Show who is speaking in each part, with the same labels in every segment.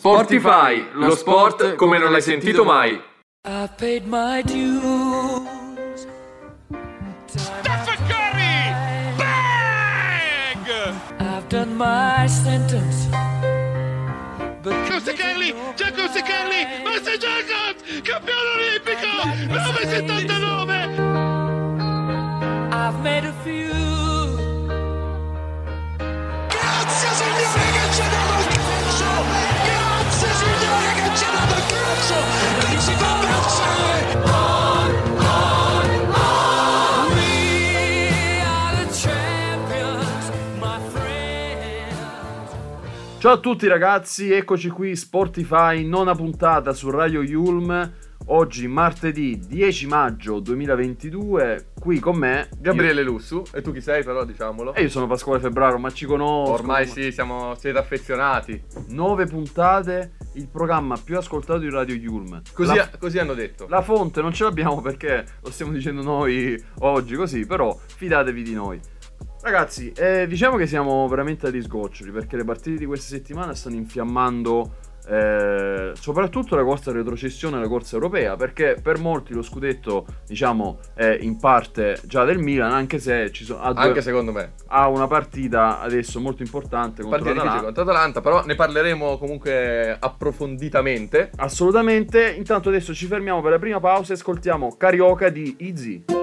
Speaker 1: Sportify, lo sport come non l'hai sentito mai.
Speaker 2: I've paid my dues.
Speaker 3: Stephen Curry! Bang!
Speaker 2: I've done my sentence.
Speaker 3: Giusto Kelly! Giacomo Kelly! Master Jacobs! Campione olimpico! 979!
Speaker 2: I've made a few.
Speaker 4: Grazie signore che ci
Speaker 5: Ciao a tutti ragazzi, eccoci qui Sportify, nona puntata su Radio Yulm. Oggi martedì 10 maggio 2022, qui con me
Speaker 1: Gabriele Lussu, e tu chi sei però diciamolo?
Speaker 5: e io sono Pasquale Febbraro, ma ci conosco.
Speaker 1: Ormai
Speaker 5: ma-
Speaker 1: sì, siamo, siete affezionati.
Speaker 5: Nove puntate, il programma più ascoltato di Radio Yulm.
Speaker 1: Così,
Speaker 5: La,
Speaker 1: così hanno detto.
Speaker 5: la fonte non ce l'abbiamo perché lo stiamo dicendo noi oggi così, però fidatevi di noi. Ragazzi, eh, diciamo che siamo veramente agli sgoccioli perché le partite di questa settimana stanno infiammando eh, soprattutto la corsa retrocessione e la corsa europea perché per molti lo scudetto diciamo è in parte già del Milan anche se ci sono, ha, due-
Speaker 1: Anche secondo me.
Speaker 5: ha una partita adesso molto importante contro l'Atalanta
Speaker 1: contro Atalanta, però ne parleremo comunque approfonditamente.
Speaker 5: assolutamente intanto adesso ci fermiamo per la prima pausa e ascoltiamo Carioca di Easy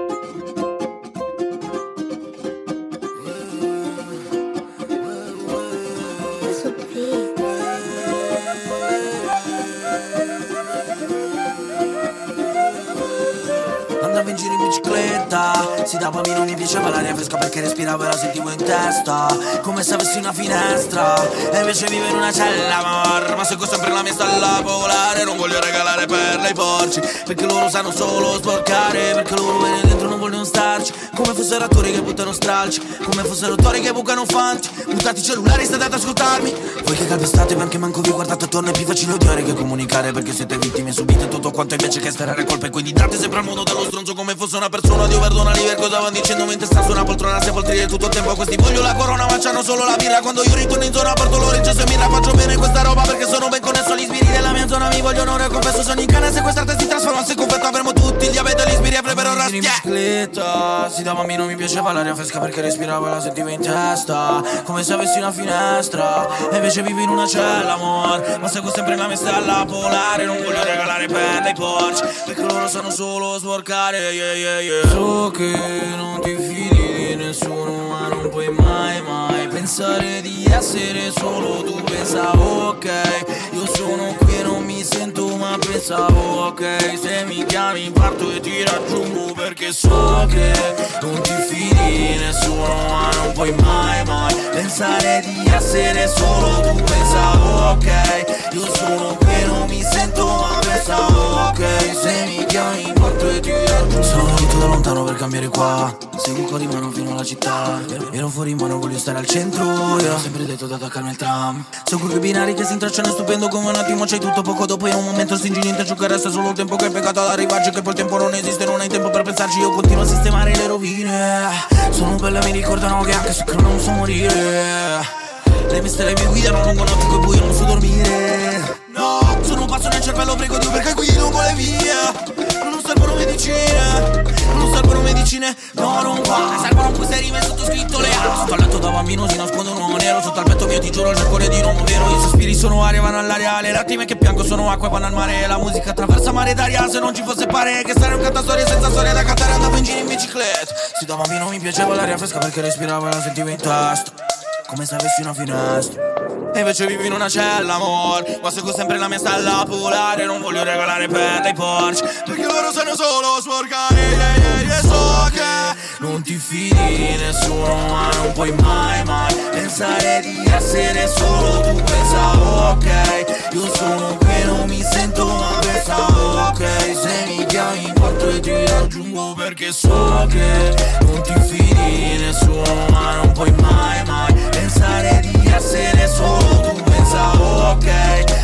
Speaker 6: dava a non mi piaceva l'aria fresca perché respiravo e la sentivo in testa Come se avessi una finestra. E invece vivo in una cella amor. Ma seguo sempre la mia stella polare Non voglio regalare perle ai porci Perché loro sanno solo sporcare Perché loro bene dentro non vogliono starci Come fossero attori che buttano stralci Come fossero attori che bucano fanti. Buttati i cellulari state ad ascoltarmi. Voi che calpestate ma anche manco vi guardate attorno È più facile odiare che comunicare Perché siete vittime subite tutto quanto invece che sperare colpe. Quindi date sempre al mondo dallo stronzo come fosse una persona. Dio perdonali per cosa van dicendo mentre sta su una poltrona. Se poltrire tutto il tempo a questi voglio la corona ma c'hanno solo la birra. Quando io ritorno in zona porto loro in cesso e mirra Faccio bene questa roba perché sono ben connesso agli sbirri della mia zona. Mi vogliono ore confesso sono in canna. Sequestrate si trasforma se confetto avremo tutti il diabete e gli sbirri avrebbero rastia in bicicletta Si dava a me non mi piaceva l'aria fresca perché respiravo e la sentivo in testa Come se avessi una finestra E invece vivo in una cella amor Ma seguo sempre la mia stella polare Non voglio regalare pelle ai porci Perché loro sanno solo sporcare yeah, yeah, yeah. So che non ti fidi di nessuno Ma non puoi mai mai Pensare di essere solo tu Pensavo ok. Io sono qui e non mi sento ma pensavo ok. Se mi chiami parto e ti raggiungo Perché so che non ti fidi di nessuno Ma non puoi mai mai Pensare di essere solo tu Pensavo ok. Io sono qui e non mi sento ma pensavo ok Se mi chiami parto e ti raggiungo Sono venuto da lontano per cambiare qua. Seguo con in mano fino alla città. Ero- fuori mano, voglio stare al centro Io ho sempre detto di attaccarmi al tram. Sono quei binari che si intrecciano, è stupendo come un attimo c'hai tutto. Poco dopo in un momento stringi niente ciò che resta Solo il tempo che è peccato ad arrivarci Che poi il tempo non esiste, non hai tempo per pensarci. Io continuo a sistemare le rovine. Sono belle, mi ricordano che anche se credo non so morire Le mie stelle mi guidano lungo notti coi buio non so dormire. No, sono un passo nel cervello, prego Dio perché qui non vuole via. Non servono medicine Non servono medicine, no non va. Servono queste rime sottoscritto le A Sotto al letto da bambino si nasconde uomo nero Sotto al petto mio ti giuro cerco di non vero. I sospiri sono aria, vanno all'aria Le lacrime che piango sono acqua e vanno al mare. La musica attraversa mare d'aria Se non ci fosse pare che stare un cantastorie senza storia da cantare Andavo in giro in bicicletta. Si da bambino mi piaceva l'aria fresca perché respiravo e la sentivo in testa Come se avessi una finestra e invece vivo in una cella, amor. Ma seguo sempre la mia stella polare Non voglio regalare per dei porci. Perché loro sanno solo sporcare yeah, yeah, yeah. So che non ti fidi di nessuno Ma non puoi mai, mai Pensare di essere solo tu. Pensavo, ok Io sono qui non mi sento ma pensavo, ok. Se mi chiami porto e ti raggiungo Perché so che non ti fidi di nessuno Ma non puoi mai, mai Pensare di essere solo tu Pensavo ok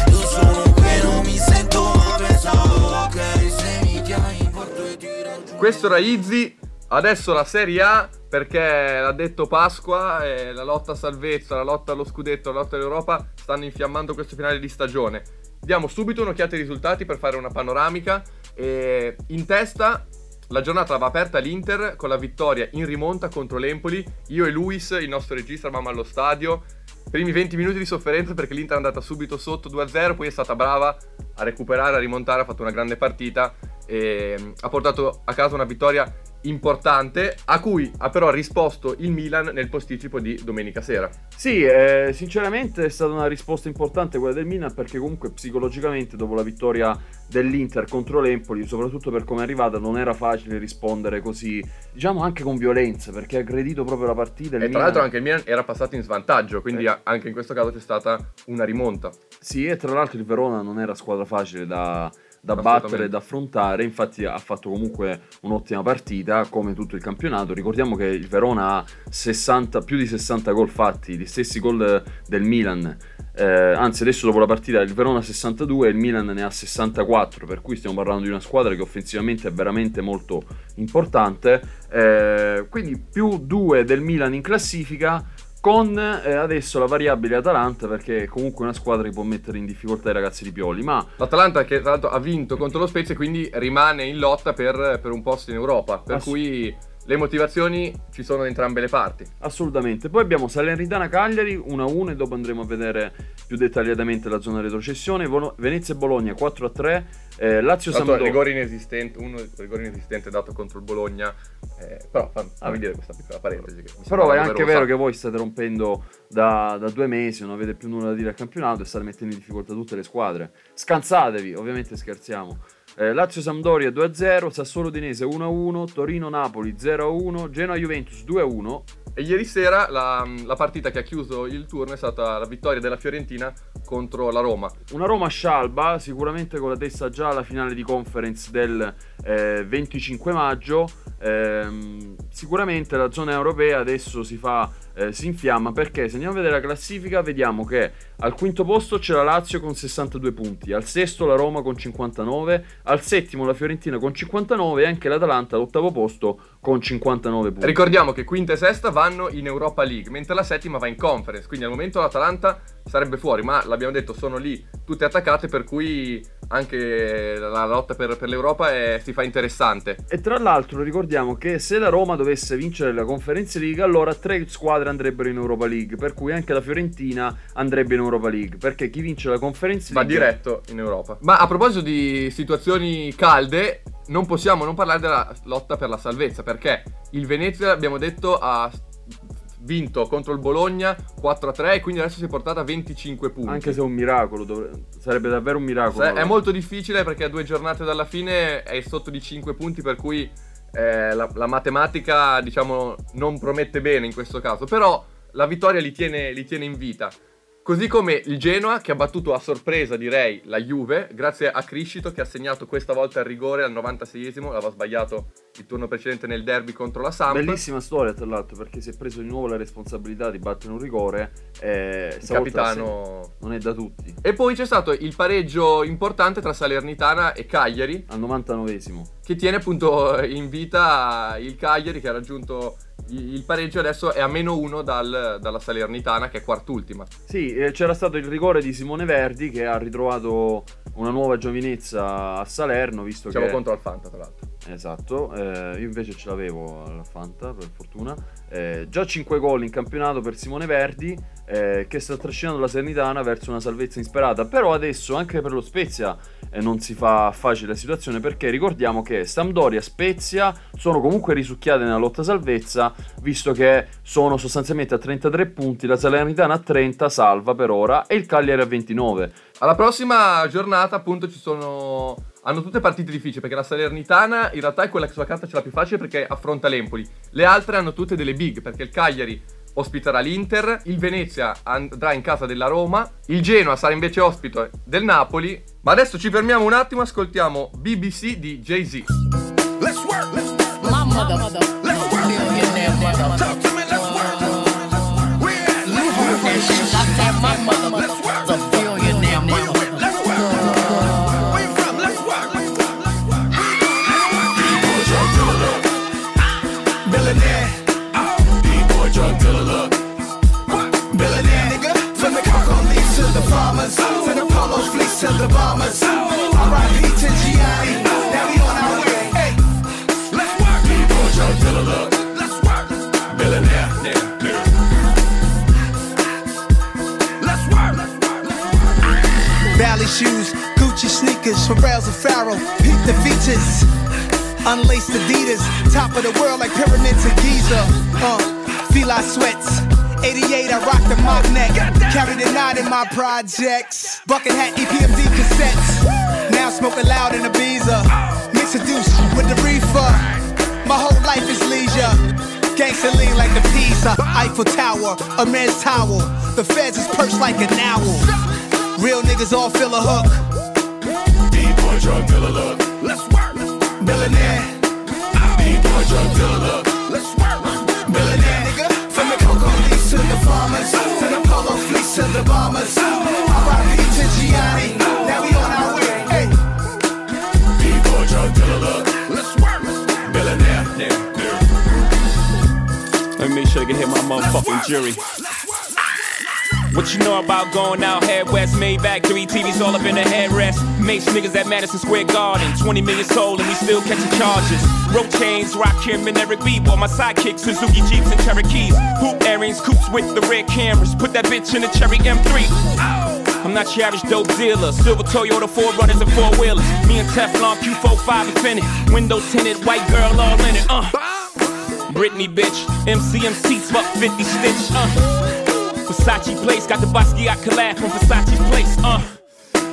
Speaker 6: Io sono qui non mi sento ma pensavo ok Se mi chiami porto e ti raggiungo
Speaker 1: Questo era Izzy Adesso la Serie A, perché l'ha detto Pasqua, eh, la lotta a salvezza, la lotta allo scudetto, la lotta all'Europa stanno infiammando questo finale di stagione. Diamo subito un'occhiata ai risultati per fare una panoramica. E in testa la giornata l'aveva aperta l'Inter con la vittoria in rimonta contro l'Empoli. Io e Luis, il nostro regista, eravamo allo stadio. Primi 20 minuti di sofferenza perché l'Inter è andata subito sotto 2-0, poi è stata brava a recuperare, a rimontare, ha fatto una grande partita e mm, ha portato a casa una vittoria importante a cui ha però risposto il Milan nel posticipo di domenica sera.
Speaker 5: Sì, eh, sinceramente è stata una risposta importante quella del Milan perché comunque psicologicamente dopo la vittoria dell'Inter contro l'Empoli, soprattutto per come è arrivata, non era facile rispondere così, diciamo anche con violenza perché ha aggredito proprio la partita.
Speaker 1: E tra
Speaker 5: Milan-
Speaker 1: l'altro anche il Milan era passato in svantaggio, quindi
Speaker 5: Eh.
Speaker 1: anche in questo caso c'è stata una rimonta.
Speaker 5: Sì, e tra l'altro il Verona non era squadra facile da, da battere e da affrontare, infatti ha fatto comunque un'ottima partita come tutto il campionato. Ricordiamo che il Verona ha 60, più di 60 gol fatti, gli stessi gol del Milan. Eh, anzi, adesso dopo la partita il Verona ha 62 e il Milan ne ha 64, per cui stiamo parlando di una squadra che offensivamente è veramente molto importante. Eh, quindi più 2 del Milan in classifica con eh, adesso la variabile Atalanta perché è comunque una squadra che può mettere in difficoltà i ragazzi di Pioli, ma
Speaker 1: L'Atalanta che tra l'altro ha vinto contro lo Spezia e quindi rimane in lotta per, per un posto in Europa, per
Speaker 5: Ass-
Speaker 1: cui le motivazioni ci sono da entrambe le parti.
Speaker 5: assolutamente. Poi abbiamo Salernitana Cagliari 1-1 e dopo andremo a vedere più dettagliatamente la zona retrocessione, Volo- Venezia e Bologna 4-3, eh, Lazio Sampdoria.
Speaker 1: rigore inesistente, uno rigore inesistente dato contro il Bologna, eh, però fammi fammi dire questa piccola parentesi.
Speaker 5: Però è anche vero che voi state rompendo da, da due mesi, non avete più nulla da dire al campionato e state mettendo in difficoltà tutte le squadre. Scansatevi, ovviamente scherziamo. Eh, Lazio Sampdoria 2-0, Sassuolo Udinese 1-1, Torino Napoli 0-1, Genoa Juventus 2-1.
Speaker 1: E ieri sera la, la partita che ha chiuso il turno è stata la vittoria della Fiorentina contro la Roma.
Speaker 5: Una Roma scialba, sicuramente con la testa già alla finale di conference del eh, 25 maggio. Ehm, sicuramente la zona europea adesso si fa, eh, si infiamma perché se andiamo a vedere la classifica vediamo che al quinto posto c'è la Lazio con 62 punti, al sesto la Roma con 59, al settimo la Fiorentina con 59 e anche l'Atalanta all'ottavo posto con 59 punti.
Speaker 1: Ricordiamo che quinta e sesta vanno in Europa League, mentre la settima va in conference, quindi al momento l'Atalanta sarebbe fuori, ma l'abbiamo detto sono lì tutte attaccate, per cui anche la lotta per, per l'Europa è- si fa interessante.
Speaker 5: E tra l'altro ricordiamo che se la Roma dovesse vincere la Conference League, allora tre squadre andrebbero in Europa League, per cui anche la Fiorentina andrebbe in Europa League, perché chi vince la Conference
Speaker 1: Va
Speaker 5: League
Speaker 1: diretto in Europa. Ma a proposito di situazioni calde, non possiamo non parlare della lotta per la salvezza, perché il Venezia, abbiamo detto, ha vinto contro il Bologna 4-3 e quindi adesso si è portata a 25 punti.
Speaker 5: anche se è un miracolo, dovre- sarebbe davvero un miracolo.
Speaker 1: Se- È molto difficile perché a due giornate dalla fine è sotto di 5 punti, per cui eh, la, la matematica, diciamo, non promette bene in questo caso. Però la vittoria li tiene, li tiene in vita. Così come il Genoa che ha battuto a sorpresa, direi, la Juve, grazie a Criscito che ha segnato questa volta il rigore al 96esimo, l'aveva sbagliato il turno precedente nel derby contro la Samp.
Speaker 5: Bellissima storia tra l'altro perché si è preso di nuovo la responsabilità di battere un rigore e
Speaker 1: Il capitano.
Speaker 5: non è da tutti.
Speaker 1: E poi c'è stato il pareggio importante tra Salernitana e Cagliari,
Speaker 5: Al 99esimo.
Speaker 1: che tiene appunto in vita il Cagliari che ha raggiunto il pareggio adesso è a meno uno dal- dalla Salernitana che è quartultima.
Speaker 5: Sì, eh, c'era stato il rigore di Simone Verdi che ha ritrovato una nuova giovinezza a Salerno, visto
Speaker 1: Siamo
Speaker 5: che...
Speaker 1: contro Alfanta tra l'altro.
Speaker 5: Esatto, eh, io invece ce l'avevo alla Fanta, per fortuna. Eh, già 5 gol in campionato per Simone Verdi, eh, che sta trascinando la Sernitana verso una salvezza insperata. Però adesso anche per lo Spezia eh, non si fa facile la situazione, perché ricordiamo che Sampdoria e Spezia sono comunque risucchiate nella lotta salvezza, visto che sono sostanzialmente a 33 punti, la Salernitana a 30, salva per ora, e il Cagliari a 29.
Speaker 1: Alla prossima giornata appunto ci sono... Hanno tutte partite difficili perché la Salernitana in realtà è quella che sulla carta ce l'ha più facile perché affronta l'Empoli. Le altre hanno tutte delle big perché il Cagliari ospiterà l'Inter, il Venezia andrà in casa della Roma, il Genoa sarà invece ospite del Napoli. Ma adesso ci fermiamo un attimo, ascoltiamo BBC di Jay-Z.
Speaker 3: Let's work. Let's work. Let's work.
Speaker 7: millionaire mother.
Speaker 3: Talk to me. Let's work. At? Let's work. Let's work.
Speaker 7: The
Speaker 3: bombers. R.I.P. to Gianni. Now we on our way. Hey, let's work. Drug dealer, look. Let's work. Millionaire. Let's work. Valley shoes, Gucci sneakers, Pharrell's and Farrell. Peep the features. Unlaced Adidas, top of the world like pyramids of Giza. Uh, Fila sweats. 88, I rock the mock neck. Carry the knot in my projects. Bucket hat, EPMD cassettes. Now smoking loud in Ibiza. Mix a deuce with the reefer. My whole life is leisure. Gangsta lean like the pizza. Eiffel Tower, a man's towel. The feds is perched like an owl. Real niggas all feel a hook. D-boy drug dealer look. Let's work. Millionaire. D-boy drug dealer look. To the bombers. R.I.P. to Gianni. Now we on our way. Hey. D-boy drug dealer look. Let's work. Millionaire.
Speaker 8: Let me make sure I can hit my motherfucking jury. What you know about going out head west? Maybach, three TVs all up in the headrest. Mace niggas at Madison Square Garden. 20 million sold and we still catching charges. Rope chains, Rock and Eric B. While my sidekick, Suzuki Jeeps and Cherokees. Hoop earrings, coops with the red cameras. Put that bitch in a Cherry M3. I'm not your average dope dealer. Silver Toyota, four runners and four wheelers. Me and Teflon, Q45 Infinite. Window tinted, white girl all in it. Uh. Britney bitch, MCM seats up 50 stitch. Uh. Versace place, got the Basquiat collab from Versace's place. Uh.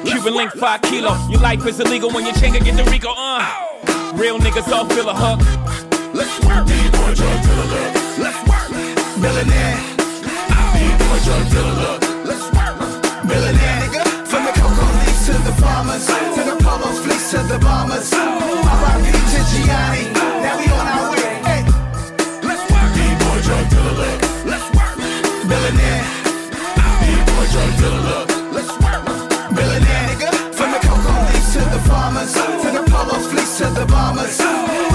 Speaker 8: Cuban link 5 kilo. Your life is illegal when your chain can get the Rico. Uh. Real niggas all feel a hook.
Speaker 3: Let's work. D-boy drug dealer. Let's work. Millionaire. D-boy drug dealer. Let's work. Millionaire. Nigga. From the cocoa leaves to the farmers. To the polo fleece to the bombers. R.I.P. to Gianni. To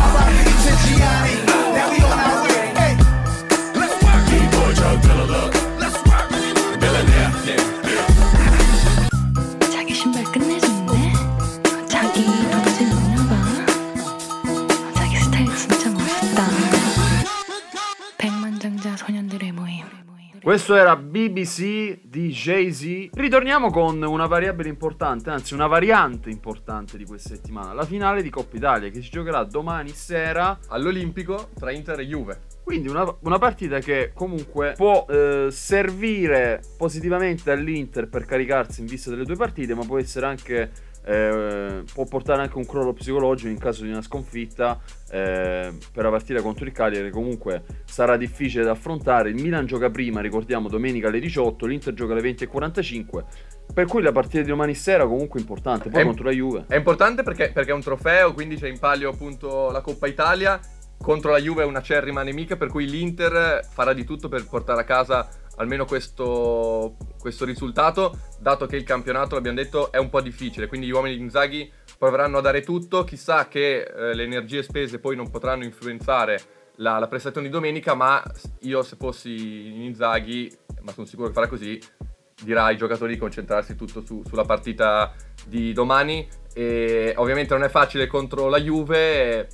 Speaker 5: Questo era BBC di Jay-Z. Ritorniamo con una variabile importante, anzi una variante importante di questa settimana, la finale di Coppa Italia che si giocherà domani sera.
Speaker 1: All'Olimpico tra Inter e Juve.
Speaker 5: Quindi una, una partita che comunque può eh, servire positivamente all'Inter per caricarsi in vista delle due partite, ma può essere anche eh, può portare anche un crollo psicologico in caso di una sconfitta eh, per la partita contro il Cagliari. Comunque sarà difficile da affrontare. Il Milan gioca prima, ricordiamo, domenica alle 18, l'Inter gioca alle 20.45. Per cui la partita di domani sera comunque è importante. Poi
Speaker 1: È-
Speaker 5: contro la Juve.
Speaker 1: È importante perché, perché è un trofeo, quindi c'è in palio appunto la Coppa Italia. Contro la Juve è una acerrima nemica, per cui l'Inter farà di tutto per portare a casa almeno questo, questo risultato, dato che il campionato, l'abbiamo detto, è un po' difficile. Quindi gli uomini di Inzaghi proveranno a dare tutto. Chissà che eh, le energie spese poi non potranno influenzare la, la prestazione di domenica, ma io se fossi in Inzaghi, ma sono sicuro che farà così, dirà ai giocatori di concentrarsi tutto su- sulla partita di domani. E ovviamente non è facile contro la Juve,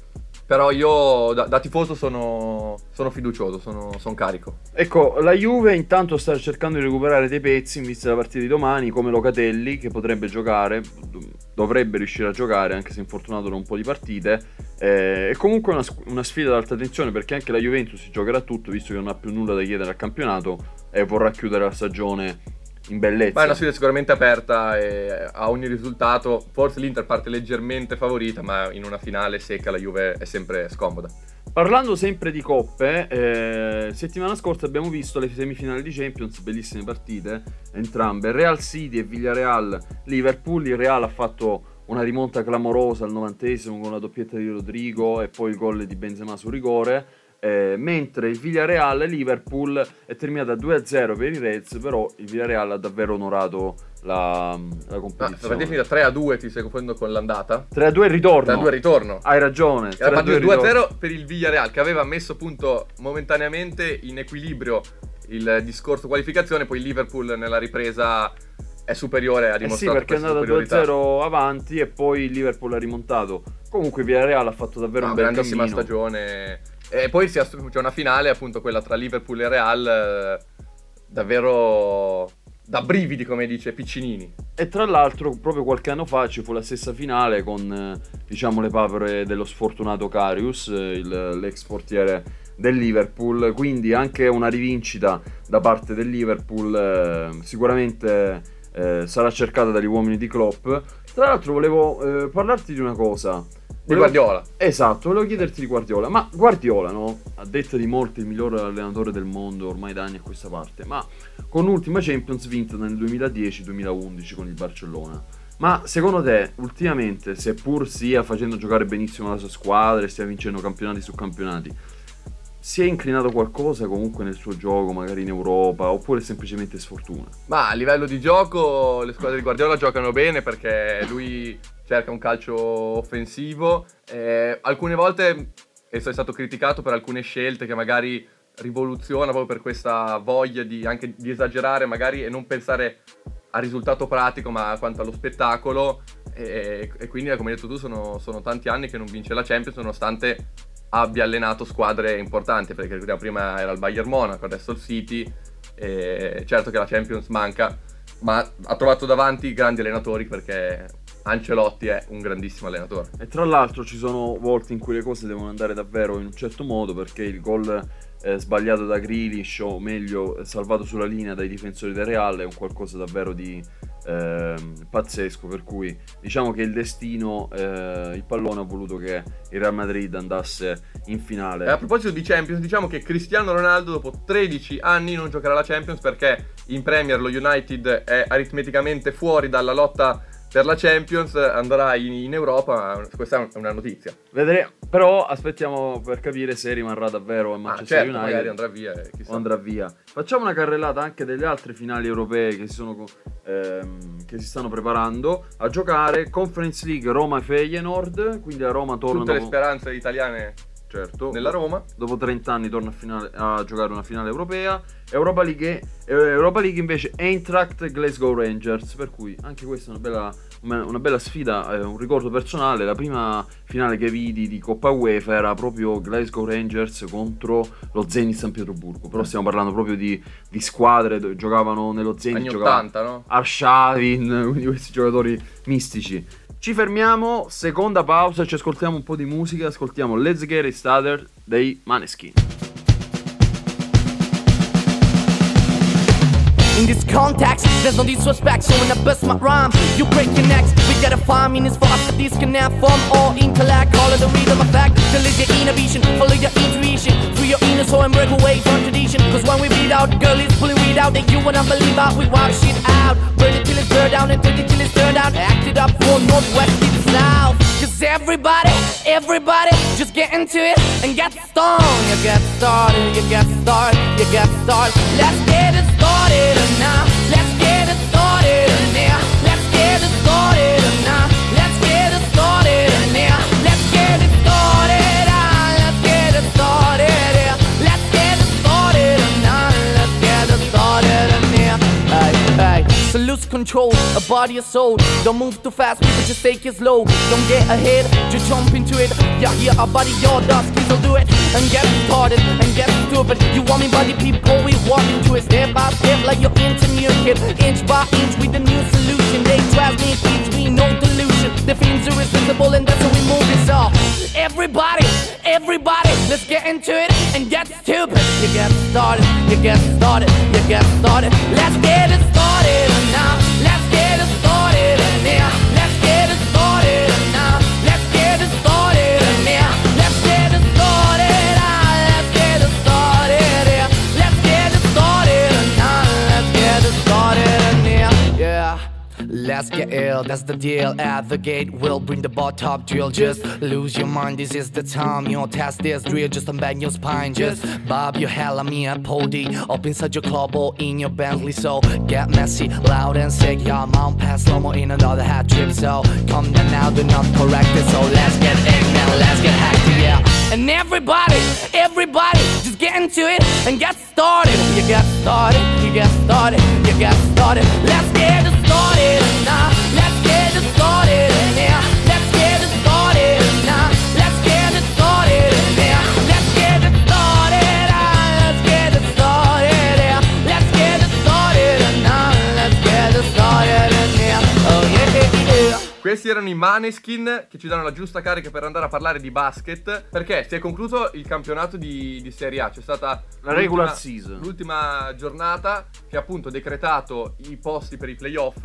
Speaker 1: però io da, da tifoso sono, sono fiducioso, sono, sono carico.
Speaker 5: Ecco, la Juve intanto sta cercando di recuperare dei pezzi in vista della partita di domani, come Locatelli che potrebbe giocare, dovrebbe riuscire a giocare anche se infortunato da un po' di partite. Eh, è comunque una, una sfida ad alta tensione perché anche la Juventus si giocherà tutto visto che non ha più nulla da chiedere al campionato e vorrà chiudere la stagione in bellezza.
Speaker 1: Ma è una sfida sicuramente aperta e a ogni risultato. Forse l'Inter parte leggermente favorita, ma in una finale secca la Juve è sempre scomoda.
Speaker 5: Parlando sempre di coppe, eh, settimana scorsa abbiamo visto le semifinali di Champions, bellissime partite, entrambe, Real City e Villarreal, Liverpool, il Real ha fatto una rimonta clamorosa al novantesimo con la doppietta di Rodrigo e poi il gol di Benzema su rigore, eh, mentre il Villarreal e Liverpool è terminata 2-0 per i Reds, però il Villarreal ha davvero onorato la, la
Speaker 1: Ma la
Speaker 5: competizione.
Speaker 1: partita è finita 3 a 2, ti stai confondendo con l'andata?
Speaker 5: 3-2 il ritorno.
Speaker 1: 3 a 2 ritorno.
Speaker 5: Hai ragione.
Speaker 1: Era
Speaker 5: 3-2 il
Speaker 1: partita
Speaker 5: ritorno.
Speaker 1: 2-0 per il Villarreal che aveva messo appunto momentaneamente in equilibrio il discorso qualificazione, poi il Liverpool nella ripresa è superiore, ha
Speaker 5: Eh sì,
Speaker 1: dimostrato
Speaker 5: perché è
Speaker 1: superiorità.
Speaker 5: 2-0 avanti e poi il Liverpool ha rimontato. Comunque Villarreal ha fatto davvero
Speaker 1: No,
Speaker 5: un bel
Speaker 1: grandissima
Speaker 5: cammino.
Speaker 1: stagione. E poi c'è una finale, appunto, quella tra Liverpool e Real, eh, davvero da brividi, come dice Piccinini.
Speaker 5: E tra l'altro, proprio qualche anno fa ci fu la stessa finale con, eh, diciamo, le papere dello sfortunato Carius, eh, il- l'ex portiere del Liverpool. Quindi anche una rivincita da parte del Liverpool eh, sicuramente eh, sarà cercata dagli uomini di Klopp. Tra l'altro volevo eh, parlarti di una cosa.
Speaker 1: Di Guardiola.
Speaker 5: Esatto, volevo chiederti di Guardiola. Ma Guardiola, no? A detta di molti, il miglior allenatore del mondo ormai da anni a questa parte. Ma con l'ultima Champions vinta nel 2010-2011 con il Barcellona. Ma secondo te, ultimamente, seppur sia facendo giocare benissimo la sua squadra e stia vincendo campionati su campionati, si è inclinato qualcosa comunque nel suo gioco, magari in Europa, oppure semplicemente sfortuna?
Speaker 1: Ma a livello di gioco, le squadre di Guardiola giocano bene perché lui cerca un calcio offensivo. eh, alcune volte è stato criticato per alcune scelte che magari rivoluziona proprio per questa voglia di, anche di esagerare magari e non pensare al risultato pratico ma quanto allo spettacolo e, e quindi come hai detto tu sono, sono tanti anni che non vince la Champions nonostante abbia allenato squadre importanti perché prima era il Bayern Monaco adesso il City e certo che la Champions manca ma ha trovato davanti grandi allenatori perché Ancelotti è un grandissimo allenatore.
Speaker 5: E tra l'altro ci sono volte in cui le cose devono andare davvero in un certo modo perché il gol eh, sbagliato da Grealish o meglio eh, salvato sulla linea dai difensori del Real è un qualcosa davvero di ehm, pazzesco per cui diciamo che il destino, eh, il pallone ha voluto che il Real Madrid andasse in finale.
Speaker 1: E a proposito di Champions, diciamo che Cristiano Ronaldo dopo 13 anni non giocherà la Champions perché in Premier lo United è aritmeticamente fuori dalla lotta per la Champions, andrà in, Europa, questa è una notizia.
Speaker 5: Vedremo, però aspettiamo per capire se rimarrà davvero a
Speaker 1: Ah,
Speaker 5: Manchester
Speaker 1: certo,
Speaker 5: United.
Speaker 1: magari andrà via, eh, chissà.
Speaker 5: andrà via. Facciamo una carrellata anche delle altre finali europee che si, sono, ehm, che si stanno preparando a giocare. Conference League Roma-Feyenoord, quindi la Roma torna
Speaker 1: Tutte le speranze italiane
Speaker 5: certo,
Speaker 1: nella Roma.
Speaker 5: dopo 30 anni torna a, finale- a giocare una finale europea. Europa League, eh, Europa League invece Eintracht Glasgow Rangers, per cui anche questa è una bella, una, bella sfida, eh, un ricordo personale. La prima finale che vidi di Coppa UEFA era proprio Glasgow Rangers contro lo Zenit San Pietroburgo, però stiamo parlando proprio di, di squadre dove giocavano nello Zenit,
Speaker 1: Anni
Speaker 5: giocava
Speaker 1: 80, no?
Speaker 5: Arshavin, quindi questi giocatori mistici. Ci fermiamo, seconda pausa, ci ascoltiamo un po' di musica, ascoltiamo Let's Get It Started dei Maneskin.
Speaker 9: In this context, there's no disrespect, so when I bust my rhyme, you break your necks. We gotta find meanings for us to disconnect from all intellect. Call it the rhythm effect, it's your inhibition, follow your intuition, free your inner soul and break away from tradition. Cause when we beat out, girl is pulling weed out, that you wanna believe out, we wild shit out. Burn it till it's burned down and take it till it's turned out. Act it up for northwest and south. Cause everybody, everybody, just get into it and get stoned. You get started, you get started, you get started. Let's get So lose control of body and soul. Don't move too fast, people just take it slow. Don't get ahead, just jump into it. Yeah, yeah, our body, your dust, will do it. And get started and get stupid. You want me body people, we walk into it step by step like into new kid. Inch by inch with a new solution. They transmit things, we no delusion. The themes are irresistible and that's how we move it. So everybody, everybody, let's get into it and get stupid. You get started, you get started, you get started. Let's get it started now. Let's get ill, that's the deal. At the gate, we'll bring the bar top drill. Just lose your mind, this is the time. You'll test this drill, just unbang your spine. Just bob your hell on me and pody. Up inside your club or in your Bentley. So get messy, loud and sick. Your mount pass slow mo in another hat trip. So come down now, do not correct it. So let's get in now, let's get hectic, yeah. And everybody, everybody, just get into it and get started. You get started, you get started, you get started. Let's get started
Speaker 1: Questi erano i Maneskin che ci danno la giusta carica per andare a parlare di basket. Perché si è concluso il campionato di, di Serie A. C'è stata
Speaker 5: La regular season.
Speaker 1: L'ultima giornata che ha appunto decretato i posti per i playoff.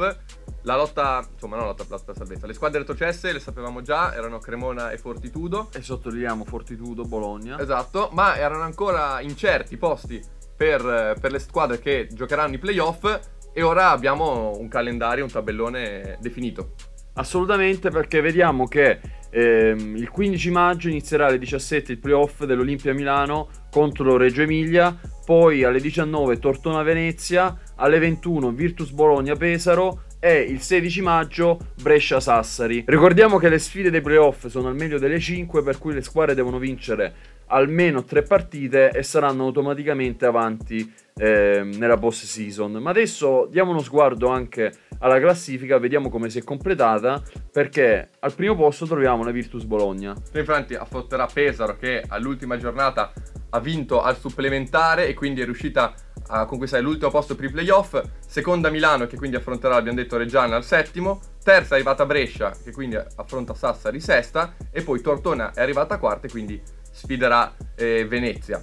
Speaker 1: La lotta, insomma, non la lotta, la lotta salvezza. Le squadre retrocesse le sapevamo già, erano Cremona e Fortitudo.
Speaker 5: E sottolineiamo Fortitudo, Bologna.
Speaker 1: Esatto, ma erano ancora incerti i posti per, per le squadre che giocheranno i playoff. E ora abbiamo un calendario, un tabellone definito.
Speaker 5: Assolutamente perché vediamo che ehm, il 15 maggio inizierà alle 17 il playoff dell'Olimpia Milano contro Reggio Emilia, poi alle 19 Tortona Venezia, alle 21 Virtus Bologna Pesaro e il 16 maggio Brescia Sassari. Ricordiamo che le sfide dei playoff sono al meglio delle 5 per cui le squadre devono vincere almeno 3 partite e saranno automaticamente avanti ehm, nella post season. Ma adesso diamo uno sguardo anche alla classifica, vediamo come si è completata perché al primo posto troviamo la Virtus Bologna.
Speaker 1: Infatti affronterà Pesaro che all'ultima giornata ha vinto al supplementare e quindi è riuscita a conquistare l'ultimo posto per i playoff. Seconda Milano che quindi affronterà, abbiamo detto, Reggiana al settimo. Terza è arrivata Brescia che quindi affronta Sassari sesta. E poi Tortona è arrivata quarta e quindi sfiderà eh, Venezia.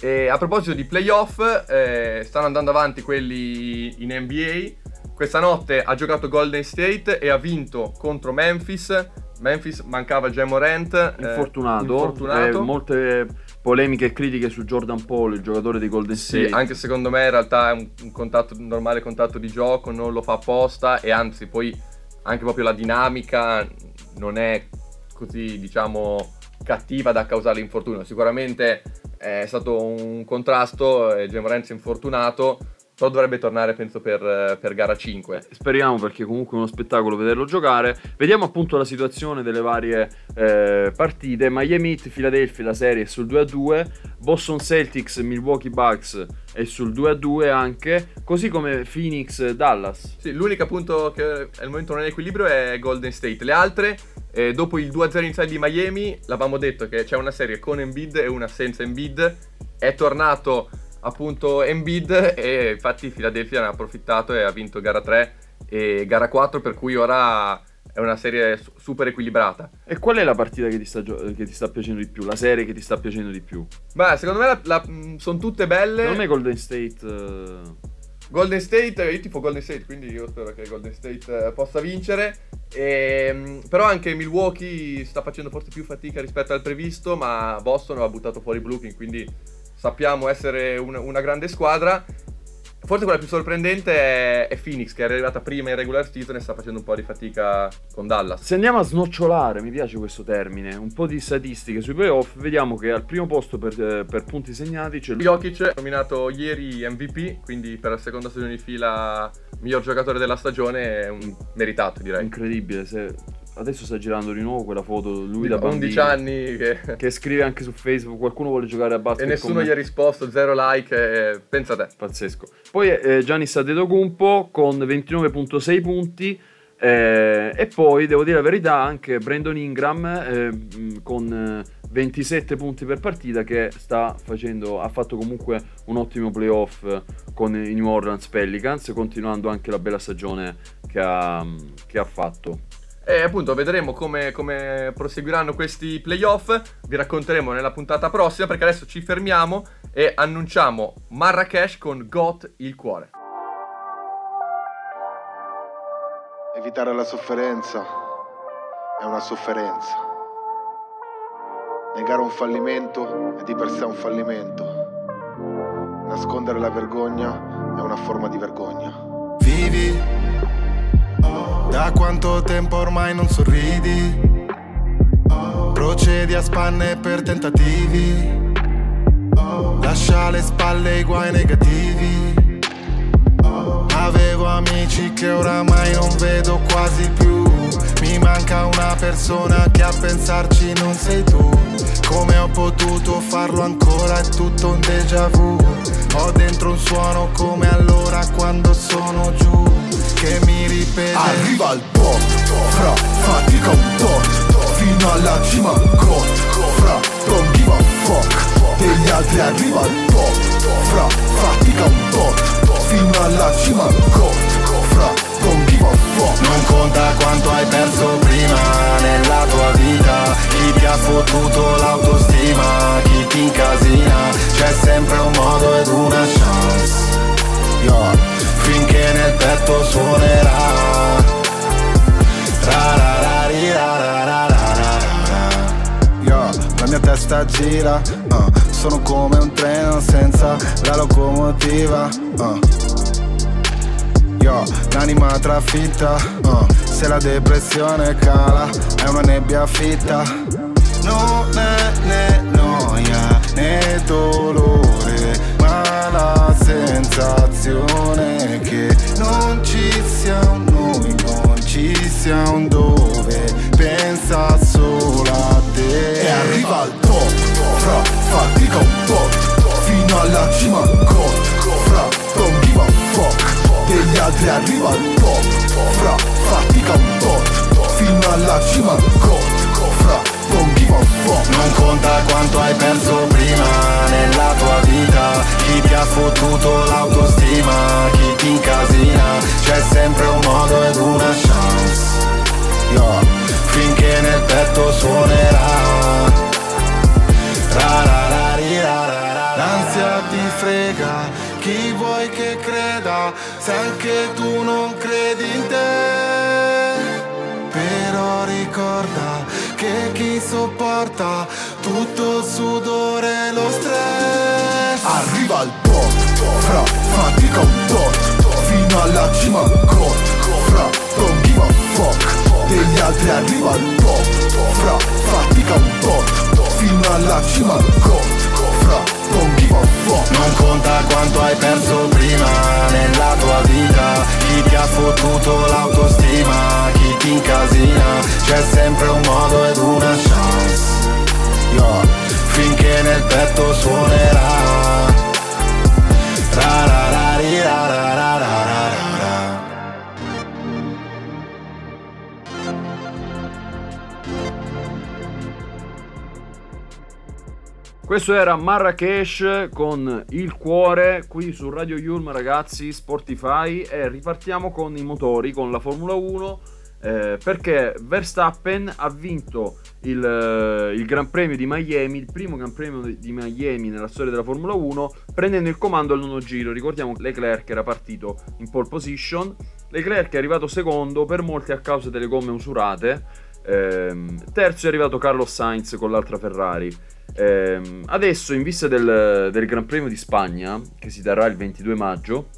Speaker 1: E a proposito di playoff, eh, stanno andando avanti quelli in NBA. Questa notte ha giocato Golden State e ha vinto contro Memphis. Memphis mancava Jay Morant. eh,
Speaker 5: Infortunato,
Speaker 1: infortunato.
Speaker 5: eh, molte polemiche e critiche su Jordan Paul, il giocatore di Golden
Speaker 1: Sì,
Speaker 5: State.
Speaker 1: anche secondo me in realtà è un, un contatto, un normale contatto di gioco, non lo fa apposta e anzi poi anche proprio la dinamica non è così diciamo cattiva da causare l'infortunio. Sicuramente è stato un contrasto, e Gemorant si è infortunato, però dovrebbe tornare penso per, per gara 5.
Speaker 5: Speriamo perché comunque è uno spettacolo vederlo giocare. Vediamo appunto la situazione delle varie eh, partite. Miami Heat, Philadelphia, la serie è sul 2-2. Boston Celtics, Milwaukee Bucks è sul 2-2 anche. Così come Phoenix, Dallas.
Speaker 1: Sì, l'unico appunto che al momento non è in equilibrio è Golden State. Le altre, eh, dopo il 2-0 iniziale di Miami, l'avevamo detto che c'è una serie con Embiid e una senza Embiid. È tornato appunto Embiid e infatti Philadelphia ne ha approfittato e ha vinto gara 3 e gara 4 per cui ora è una serie su- super equilibrata.
Speaker 5: E qual è la partita che ti sta, gio- che ti sta piacendo di più? La serie che ti sta piacendo di più?
Speaker 1: Beh, secondo me sono tutte belle.
Speaker 5: Secondo me Golden State... eh,
Speaker 1: Golden State, io tifo Golden State, quindi io spero che Golden State eh, possa vincere. Ehm, però anche Milwaukee sta facendo forse più fatica rispetto al previsto, ma Boston ha buttato fuori Brooklyn, quindi sappiamo essere un- una grande squadra. Forse quella più sorprendente è, è Phoenix, che è arrivata prima in regular season e sta facendo un po' di fatica con Dallas.
Speaker 5: Se andiamo a snocciolare, mi piace questo termine, un po' di statistiche sui playoff, vediamo che al primo posto per, eh, per punti segnati c'è
Speaker 1: Jokic, nominato ieri MVP, quindi per la seconda stagione di fila miglior giocatore della stagione, è un meritato direi.
Speaker 5: incredibile. Se... Adesso sta girando di nuovo quella foto, lui da bambino.
Speaker 1: 11 anni che...
Speaker 5: Che scrive anche su Facebook, qualcuno vuole giocare a basket
Speaker 1: E nessuno
Speaker 5: con
Speaker 1: gli ha risposto, zero like, eh, pensa a te.
Speaker 5: Pazzesco. Poi eh, Giannis Antetokounmpo con 29.6 punti. eh, e poi devo dire la verità anche Brandon Ingram eh, con eh, 27 punti per partita che sta facendo ha fatto comunque un ottimo playoff eh, con i New Orleans Pelicans continuando anche la bella stagione che ha, che ha fatto
Speaker 1: E appunto vedremo come, come proseguiranno questi playoff. Vi racconteremo nella puntata prossima perché adesso ci fermiamo e annunciamo Marrakesh con Got il cuore.
Speaker 10: Evitare la sofferenza è una sofferenza. Negare un fallimento è di per sé un fallimento. Nascondere la vergogna è una forma di vergogna. Vivi, da quanto tempo ormai non sorridi. Procedi a spanne per tentativi. Lascia alle spalle i guai negativi. Avevo amici che oramai non vedo quasi più. Mi manca una persona che a pensarci non sei tu. Come ho potuto farlo ancora? È tutto un déjà vu. Ho dentro un suono come allora quando sono giù. Che mi ripete.
Speaker 11: Arriva il pop, fra, fatica un tot Fino alla cima got, fra, don't give a fuck Degli altri arriva il pop, fra, fatica un tot Fino alla cima got, fra, don't give a fuck
Speaker 10: Non conta quanto hai perso prima nella tua vita Chi ti ha fottuto l'autostima, chi ti incasina C'è sempre un modo ed una chance yeah. Finché nel petto suonerà
Speaker 11: la mia testa gira, uh, sono come un treno senza la locomotiva. Uh. Yo, l'anima trafitta, uh, se la depressione cala, è una nebbia fitta. Non è né noia né dolore, ma la sensazione che non ci sia un noi, non ci sia un dove, pensa solo a te. E arriva al top, fra, fatica un tot, fino alla cima got, fra, don't give a fuck. Degli altri arriva al top, fra, fatica un tot, fino alla cima got, fra,
Speaker 10: Non conta quanto hai perso prima nella tua vita Chi ti ha fottuto l'autostima, chi ti incasina C'è sempre un modo ed una chance yeah. Finché nel petto suonerà.
Speaker 11: L'ansia ti frega, chi vuoi che creda, se anche tu non credi in te. Però ricorda che chi sopporta tutto il sudore e lo stress. Arriva il pop, fra, fatica un tot, fino alla cima got, fra, don't give a fuck. Degli altri arriva il pop, fra, fatica un tot, fino alla cima got,
Speaker 10: petto suonerà.
Speaker 5: Questo era Marrakesh con il cuore qui su Radio Yulm ragazzi, Sportify e ripartiamo con i motori, con la Formula 1 eh, perché Verstappen ha vinto il, eh, il Gran Premio di Miami, il primo Gran Premio di- Miami nella storia della Formula 1 prendendo il comando al nono giro, ricordiamo che Leclerc era partito in pole position, Leclerc è arrivato secondo per molti a causa delle gomme usurate, Ehm, terzo è arrivato Carlos Sainz con l'altra Ferrari. Ehm, adesso, in vista del, del Gran Premio di Spagna, che si terrà il 22 maggio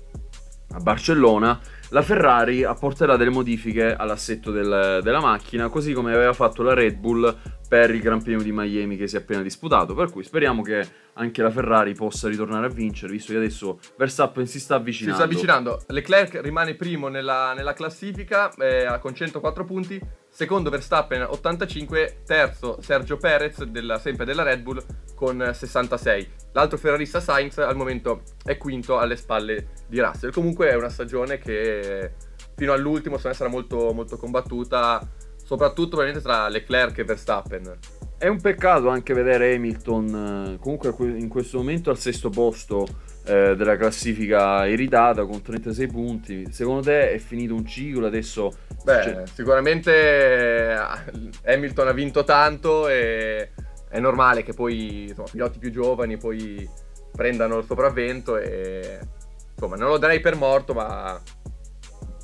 Speaker 5: a Barcellona, la Ferrari apporterà delle modifiche all'assetto del- della macchina, così come aveva fatto la Red Bull per il Gran Premio di Miami che si è appena disputato. Per cui speriamo che anche la Ferrari possa ritornare a vincere, visto che adesso Verstappen si sta
Speaker 1: Si
Speaker 5: avvicinando.
Speaker 1: sta avvicinando. Leclerc rimane primo nella, nella classifica eh, con 104 punti. Secondo Verstappen 85. Terzo Sergio Perez, della- sempre della Red Bull, con 66. L'altro ferrarista Sainz al momento è quinto alle spalle di Russell. Comunque è una stagione che fino all'ultimo secondo me sarà molto, molto combattuta. Soprattutto probabilmente tra Leclerc e Verstappen.
Speaker 5: È un peccato anche vedere Hamilton eh, comunque que- in questo momento al sesto posto eh, della classifica iridata con 36 punti. Secondo te è finito un ciclo adesso?
Speaker 1: Beh,
Speaker 5: cioè,
Speaker 1: sicuramente eh, Hamilton ha vinto tanto e è normale che poi insomma, piloti più giovani poi prendano il sopravvento e insomma non lo darei per morto ma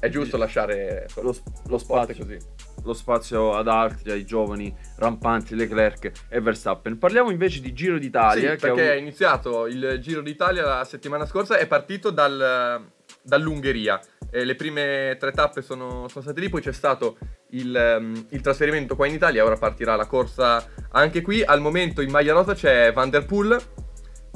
Speaker 1: è giusto lasciare
Speaker 5: lo, lo
Speaker 1: sport
Speaker 5: spazio,
Speaker 1: così.
Speaker 5: lo spazio ad altri, ai giovani rampanti Leclerc e Verstappen. Parliamo invece di Giro d'Italia.
Speaker 1: Sì, perché è
Speaker 5: avuto-
Speaker 1: iniziato il Giro d'Italia la settimana scorsa, è partito dal- dall'Ungheria. Eh, le prime tre tappe sono, sono state lì, poi c'è stato il, ehm, il trasferimento qua in Italia, ora partirà la corsa anche qui. Al momento in maglia rosa c'è Van Der Poel,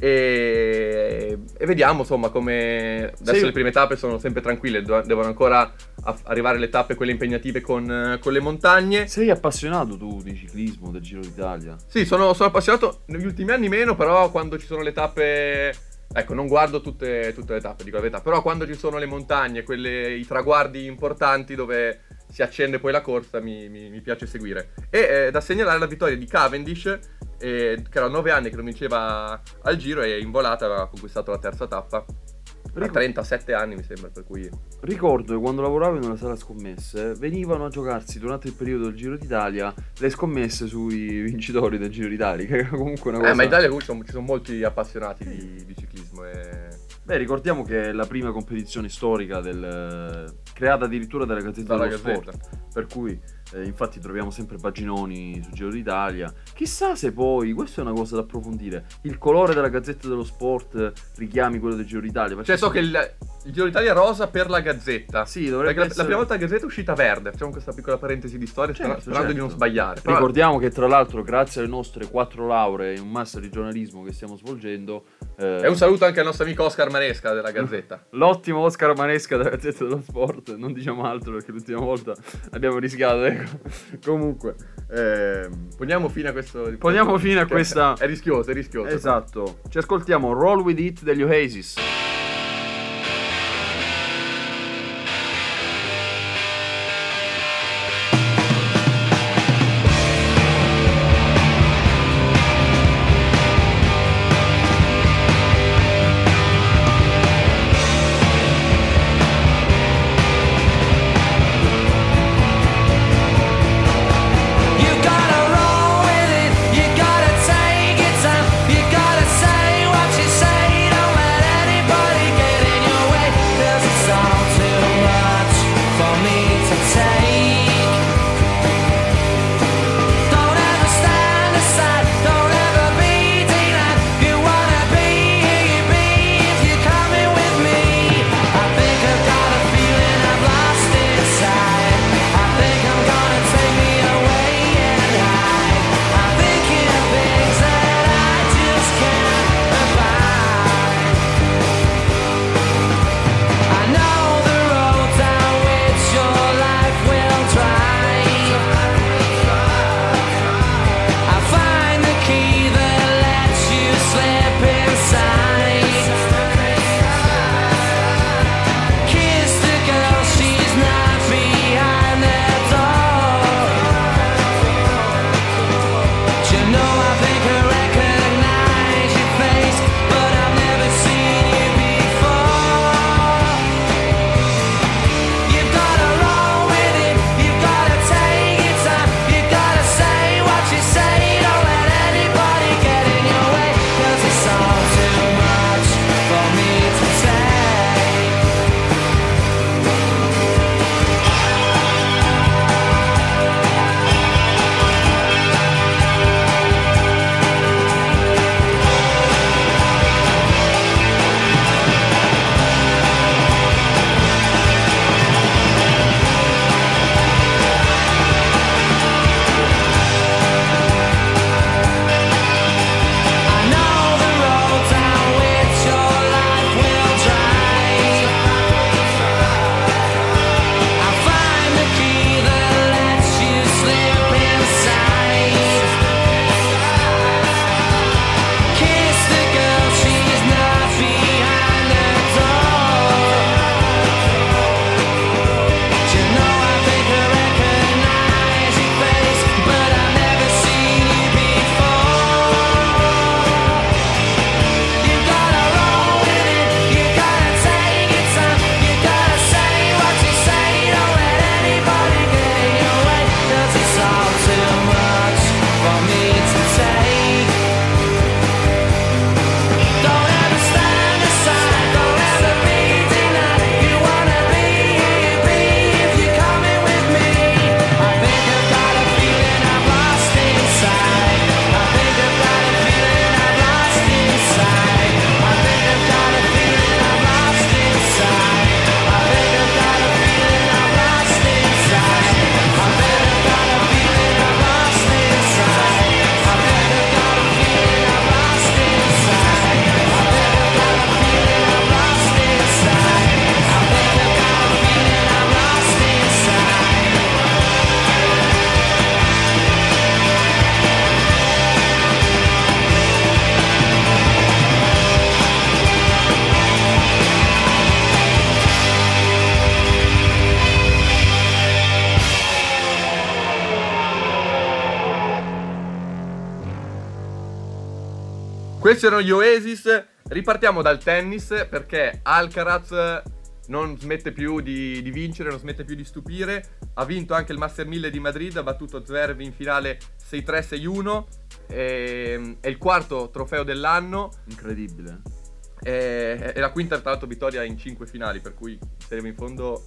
Speaker 1: E, e vediamo insomma come adesso
Speaker 5: Sì.
Speaker 1: le prime tappe sono sempre tranquille, do- devono ancora aff- arrivare le tappe quelle impegnative con, con le montagne.
Speaker 5: Sei appassionato tu di ciclismo, del Giro d'Italia?
Speaker 1: Sì, sono, sono appassionato negli ultimi anni meno, però quando ci sono le tappe... Ecco, non guardo tutte, tutte le tappe, dico la verità, però quando ci sono le montagne, quelle, i traguardi importanti dove si accende poi la corsa, mi, mi- mi piace seguire. E eh, da segnalare la vittoria di Cavendish, eh, che era nove anni che non vinceva al giro e in volata aveva conquistato la terza tappa. A
Speaker 5: Ricor-
Speaker 1: 37 anni mi sembra, per cui...
Speaker 5: Ricordo che quando lavoravo in una sala scommesse venivano a giocarsi durante il periodo del Giro d'Italia le scommesse sui vincitori del Giro d'Italia, che era comunque una cosa...
Speaker 1: Eh, ma in Italia comunque sono- ci sono molti appassionati di, di ciclismo e...
Speaker 5: Beh, ricordiamo che è la prima competizione storica del, creata addirittura dalla Gazzetta
Speaker 1: Dalla
Speaker 5: dello
Speaker 1: Gazzetta.
Speaker 5: Sport. Per cui, eh, infatti, troviamo sempre paginoni sul Giro d'Italia. Chissà se poi, questa è una cosa da approfondire, il colore della Gazzetta dello Sport richiami quello del Giro d'Italia.
Speaker 1: Cioè so che il, il Giro d'Italia è rosa per la Gazzetta.
Speaker 5: Sì, dovrebbe essere-
Speaker 1: la prima volta la Gazzetta è uscita verde. Facciamo questa piccola parentesi di storia,
Speaker 5: Certo,
Speaker 1: sperando di
Speaker 5: certo.
Speaker 1: non sbagliare. Però-
Speaker 5: Ricordiamo che tra l'altro grazie alle nostre quattro lauree in un master di giornalismo che stiamo svolgendo eh,
Speaker 1: E un saluto anche al nostro amico Oscar Maresca della Gazzetta.
Speaker 5: L'ottimo Oscar Manesca della Gazzetta dello Sport, non diciamo altro perché l'ultima volta abbiamo rischiato. Comunque, ehm,
Speaker 1: Poniamo fine a questo.
Speaker 5: Poniamo fine a questa-
Speaker 1: È rischioso, è rischioso.
Speaker 5: esatto. Ci ascoltiamo Roll With It degli Oasis.
Speaker 1: Questi erano gli Oasis. Ripartiamo dal tennis perché Alcaraz non smette più di, di vincere, non smette più di stupire. Ha vinto anche il Master 1000 di Madrid, ha battuto Zverev in finale 6-3-6-1. E, è il quarto trofeo dell'anno.
Speaker 5: Incredibile.
Speaker 1: E, è la quinta, tra l'altro, vittoria in 5 finali. Per cui saremo in fondo.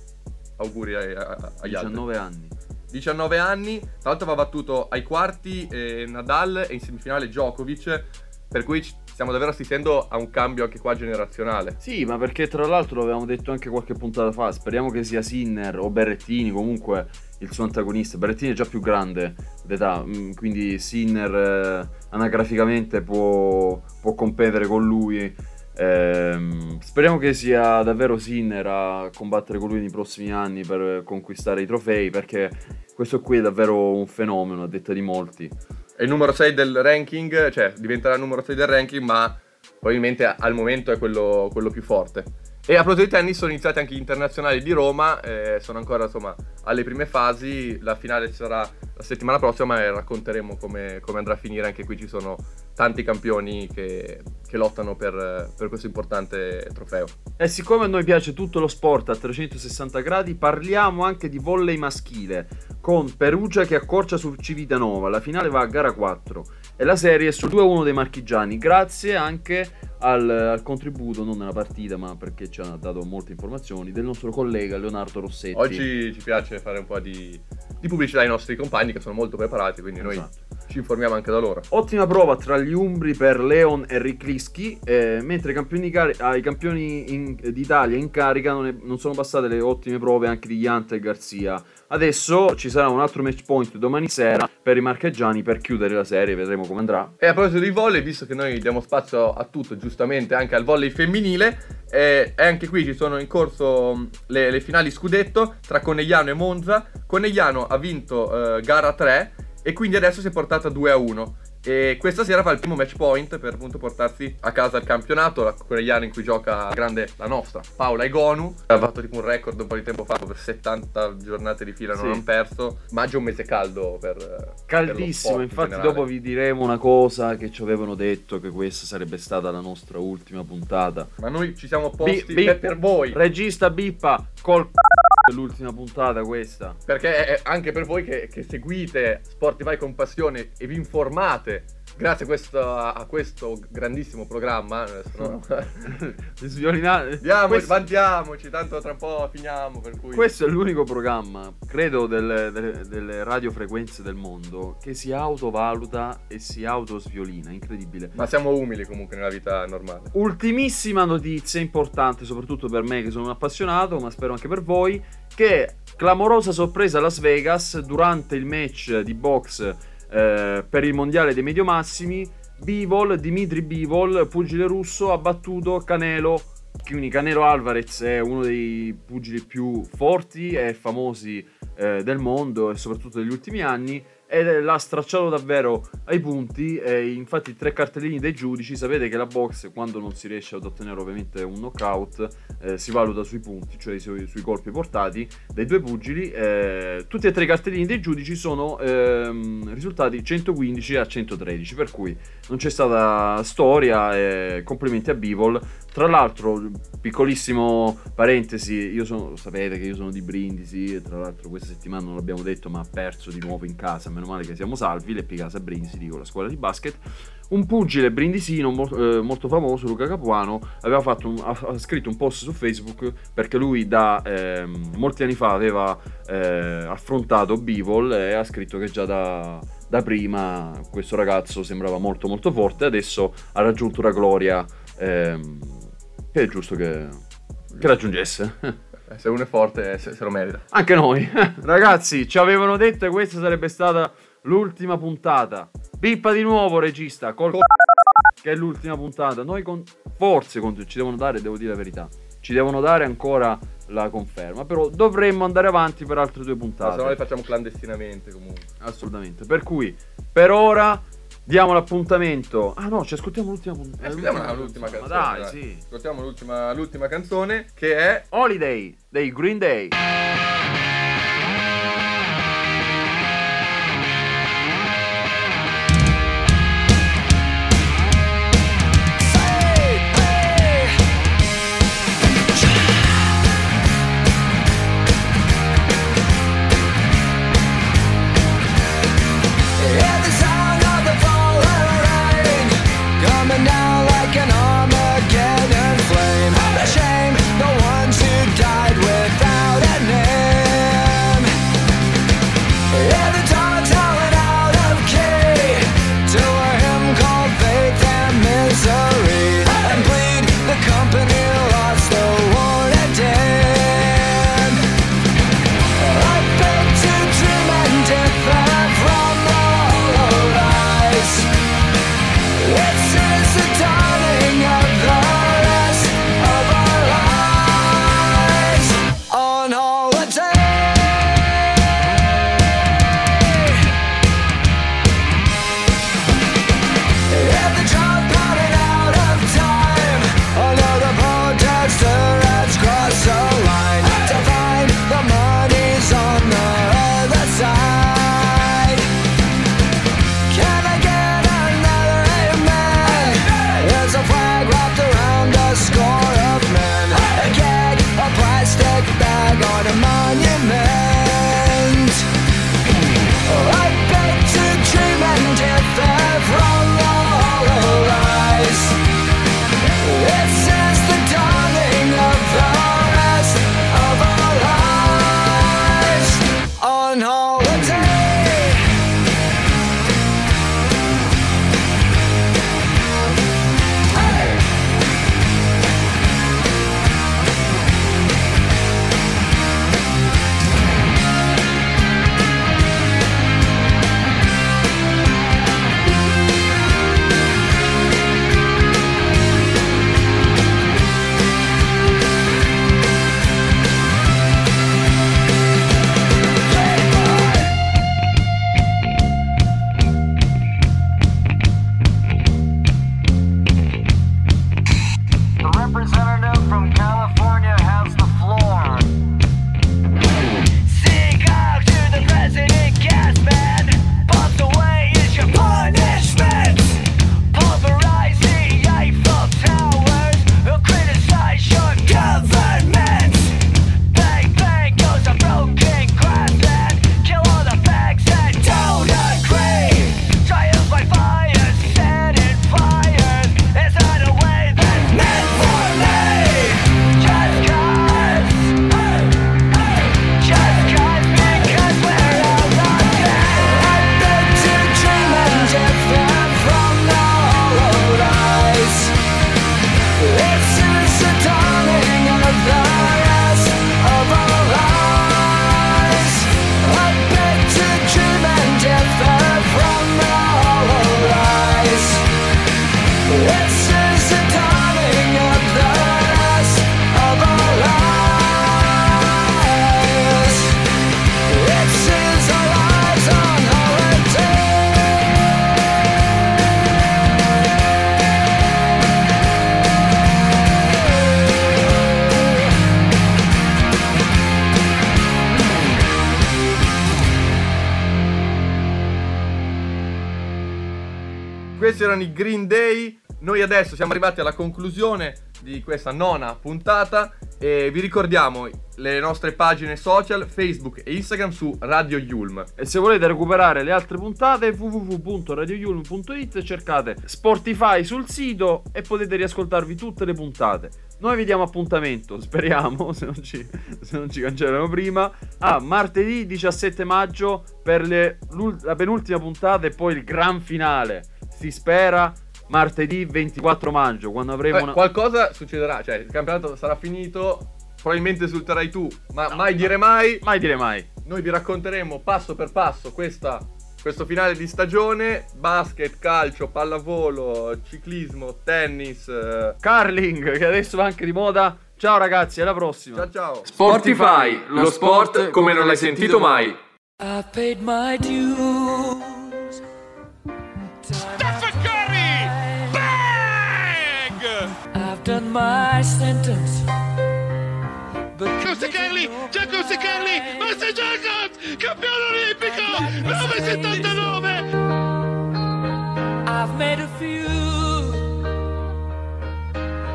Speaker 1: Auguri ai- a- a- agli altri.
Speaker 5: 19 anni.
Speaker 1: 19 anni, tra l'altro va battuto ai quarti eh, Nadal e in semifinale Djokovic, per cui stiamo davvero assistendo a un cambio anche qua generazionale.
Speaker 5: Sì, ma perché tra l'altro lo avevamo detto anche qualche puntata fa, speriamo che sia Sinner o Berrettini, comunque il suo antagonista. Berrettini è già più grande d'età, mm, quindi Sinner eh, anagraficamente può, può competere con lui. Ehm, speriamo che sia davvero Sinner a combattere con lui nei prossimi anni per conquistare i trofei, perché questo qui è davvero un fenomeno, a detta di molti.
Speaker 1: È il numero 6 del ranking, cioè diventerà il numero 6 del ranking, ma probabilmente al momento è quello, quello più forte. E a proposito di tennis sono iniziati anche gli internazionali di Roma, eh, sono ancora insomma alle prime fasi, la finale sarà la settimana prossima e racconteremo come, come andrà a finire, anche qui ci sono tanti campioni che, che lottano per, per questo importante trofeo.
Speaker 5: E siccome a noi piace tutto lo sport a 360 gradi, parliamo anche di volley maschile, con Perugia che accorcia su Civitanova, la finale va a gara 4 e la serie è sul 2-1 dei marchigiani, grazie anche al, al contributo, non nella partita ma perché ci ha dato molte informazioni, del nostro collega Leonardo Rossetti.
Speaker 1: Oggi ci piace fare un po' di, di pubblicità ai nostri compagni che sono molto preparati, quindi noi
Speaker 5: Esatto.
Speaker 1: ci informiamo anche da loro.
Speaker 5: Ottima prova tra gli Umbri per Leon e Riclischi, eh, mentre ai campioni, di cari- ai campioni in- d'Italia in carica non, è- non sono passate le ottime prove anche di Iante e Garzia. Adesso ci sarà un altro match point domani sera per i marcheggiani per chiudere la serie, vedremo come andrà.
Speaker 1: E a proposito di volley, visto che noi diamo spazio a tutto, giustamente anche al volley femminile, e anche qui ci sono in corso le, le finali scudetto tra Conegliano e Monza. Conegliano ha vinto eh, gara 3 e quindi adesso si è portata 2 a 1. E questa sera fa il primo match point per appunto portarsi a casa il campionato. La Conegliano in cui gioca grande la nostra Paola Egonu. Ha fatto tipo un record un po' di tempo fa, per 70 giornate di fila non
Speaker 5: Sì.
Speaker 1: hanno perso. Maggio è un mese caldo per. per lo
Speaker 5: Caldissimo,
Speaker 1: in
Speaker 5: infatti
Speaker 1: generale.
Speaker 5: dopo vi diremo una cosa che ci avevano detto che questa sarebbe stata la nostra ultima puntata.
Speaker 1: Ma noi ci siamo posti
Speaker 5: Bi- bi-
Speaker 1: per, per voi.
Speaker 5: Regista Bippa col c***o l'ultima puntata questa.
Speaker 1: Perché anche per voi che, che seguite Sportify con passione e vi informate grazie a questo, a questo grandissimo programma. adesso-
Speaker 5: Sviolinate.
Speaker 1: Andiamo,
Speaker 5: Questo-
Speaker 1: vantiamoci, tanto tra un po' finiamo. Cui...
Speaker 5: Questo è l'unico programma, credo, delle, delle- delle radiofrequenze del mondo che si autovaluta e si autosviolina. Incredibile.
Speaker 1: Ma siamo umili comunque nella vita normale.
Speaker 5: Ultimissima notizia importante, soprattutto per me che sono un appassionato, ma spero anche per voi, che clamorosa sorpresa a Las Vegas durante il match di box eh, per il mondiale dei medio massimi, Bivol, Dimitri Bivol, pugile russo, ha battuto Canelo. Quindi Canelo Alvarez è uno dei pugili più forti e famosi eh, del mondo e soprattutto degli ultimi anni e l'ha stracciato davvero ai punti e infatti tre cartellini dei giudici sapete che la box quando non si riesce ad ottenere ovviamente un knockout eh, si valuta sui punti cioè sui, sui colpi portati dai due pugili eh, tutti e tre i cartellini dei giudici sono ehm, risultati 115 a 113 per cui non c'è stata storia e complimenti a Bivol tra l'altro piccolissimo parentesi io sono sapete che io sono di Brindisi tra l'altro questa settimana non l'abbiamo detto ma ha perso di nuovo in casa meno male che siamo salvi l'Epi Casa Brindisi dico la scuola di basket. Un pugile brindisino eh, molto famoso Luca Capuano aveva fatto un- ha, scritto un post su Facebook perché lui da ehm, molti anni fa aveva eh, affrontato Bivol e ha scritto che già da, da prima questo ragazzo sembrava molto molto forte adesso ha raggiunto una gloria ehm, che è giusto che, che raggiungesse.
Speaker 1: Eh, Se uno è forte, se, se lo merita.
Speaker 5: anche noi. Ragazzi ci avevano detto che questa sarebbe stata l'ultima puntata. Pippa di nuovo regista col che è l'ultima puntata. Noi con forse con- ci devono dare devo dire la verità ci devono dare ancora la conferma però dovremmo andare avanti per altre due
Speaker 1: Ma
Speaker 5: puntate
Speaker 1: se no le facciamo clandestinamente comunque.
Speaker 5: assolutamente. Per cui per ora diamo l'appuntamento. Ah no ci ascoltiamo l'ultima puntata
Speaker 1: Ascoltiamo l'ultima
Speaker 5: Ma
Speaker 1: canzone.
Speaker 5: dai. sì.
Speaker 1: Ascoltiamo l'ultima, l'ultima canzone che è
Speaker 5: Holiday dei Green Day
Speaker 1: erano i Green Day. Noi adesso siamo arrivati alla conclusione di questa nona puntata e vi ricordiamo le nostre pagine social Facebook e Instagram su Radio Yulm.
Speaker 5: E se volete recuperare le altre puntate www.radioyulm.it cercate Spotify sul sito e potete riascoltarvi tutte le puntate. Noi vi diamo appuntamento, speriamo, se non ci, se non ci cancellano prima, a martedì 17 maggio per le- la penultima puntata e poi il gran finale. Si spera martedì 24 maggio, quando avremo
Speaker 1: Eh,
Speaker 5: una...
Speaker 1: Qualcosa succederà, cioè il campionato sarà finito, probabilmente esulterai tu, ma mai dire mai.
Speaker 5: Mai dire mai.
Speaker 1: Noi vi racconteremo passo per passo questa, questo finale di stagione, basket, calcio, pallavolo, ciclismo, tennis. eh,
Speaker 5: Carling, che adesso va anche di moda. Ciao ragazzi, alla prossima.
Speaker 1: Ciao ciao.
Speaker 5: Sportify, lo sport come non l'hai sentito mai.
Speaker 2: I paid my dues. My sentence. But
Speaker 4: Giusto Carli! Giacomo Carli! Master Jacobs! Campione olimpico! 979!
Speaker 2: I've made a few.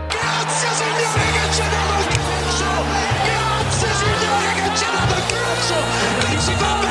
Speaker 4: Grazie signore che ce l'hanno perso! Grazie signore che ce l'hanno perso!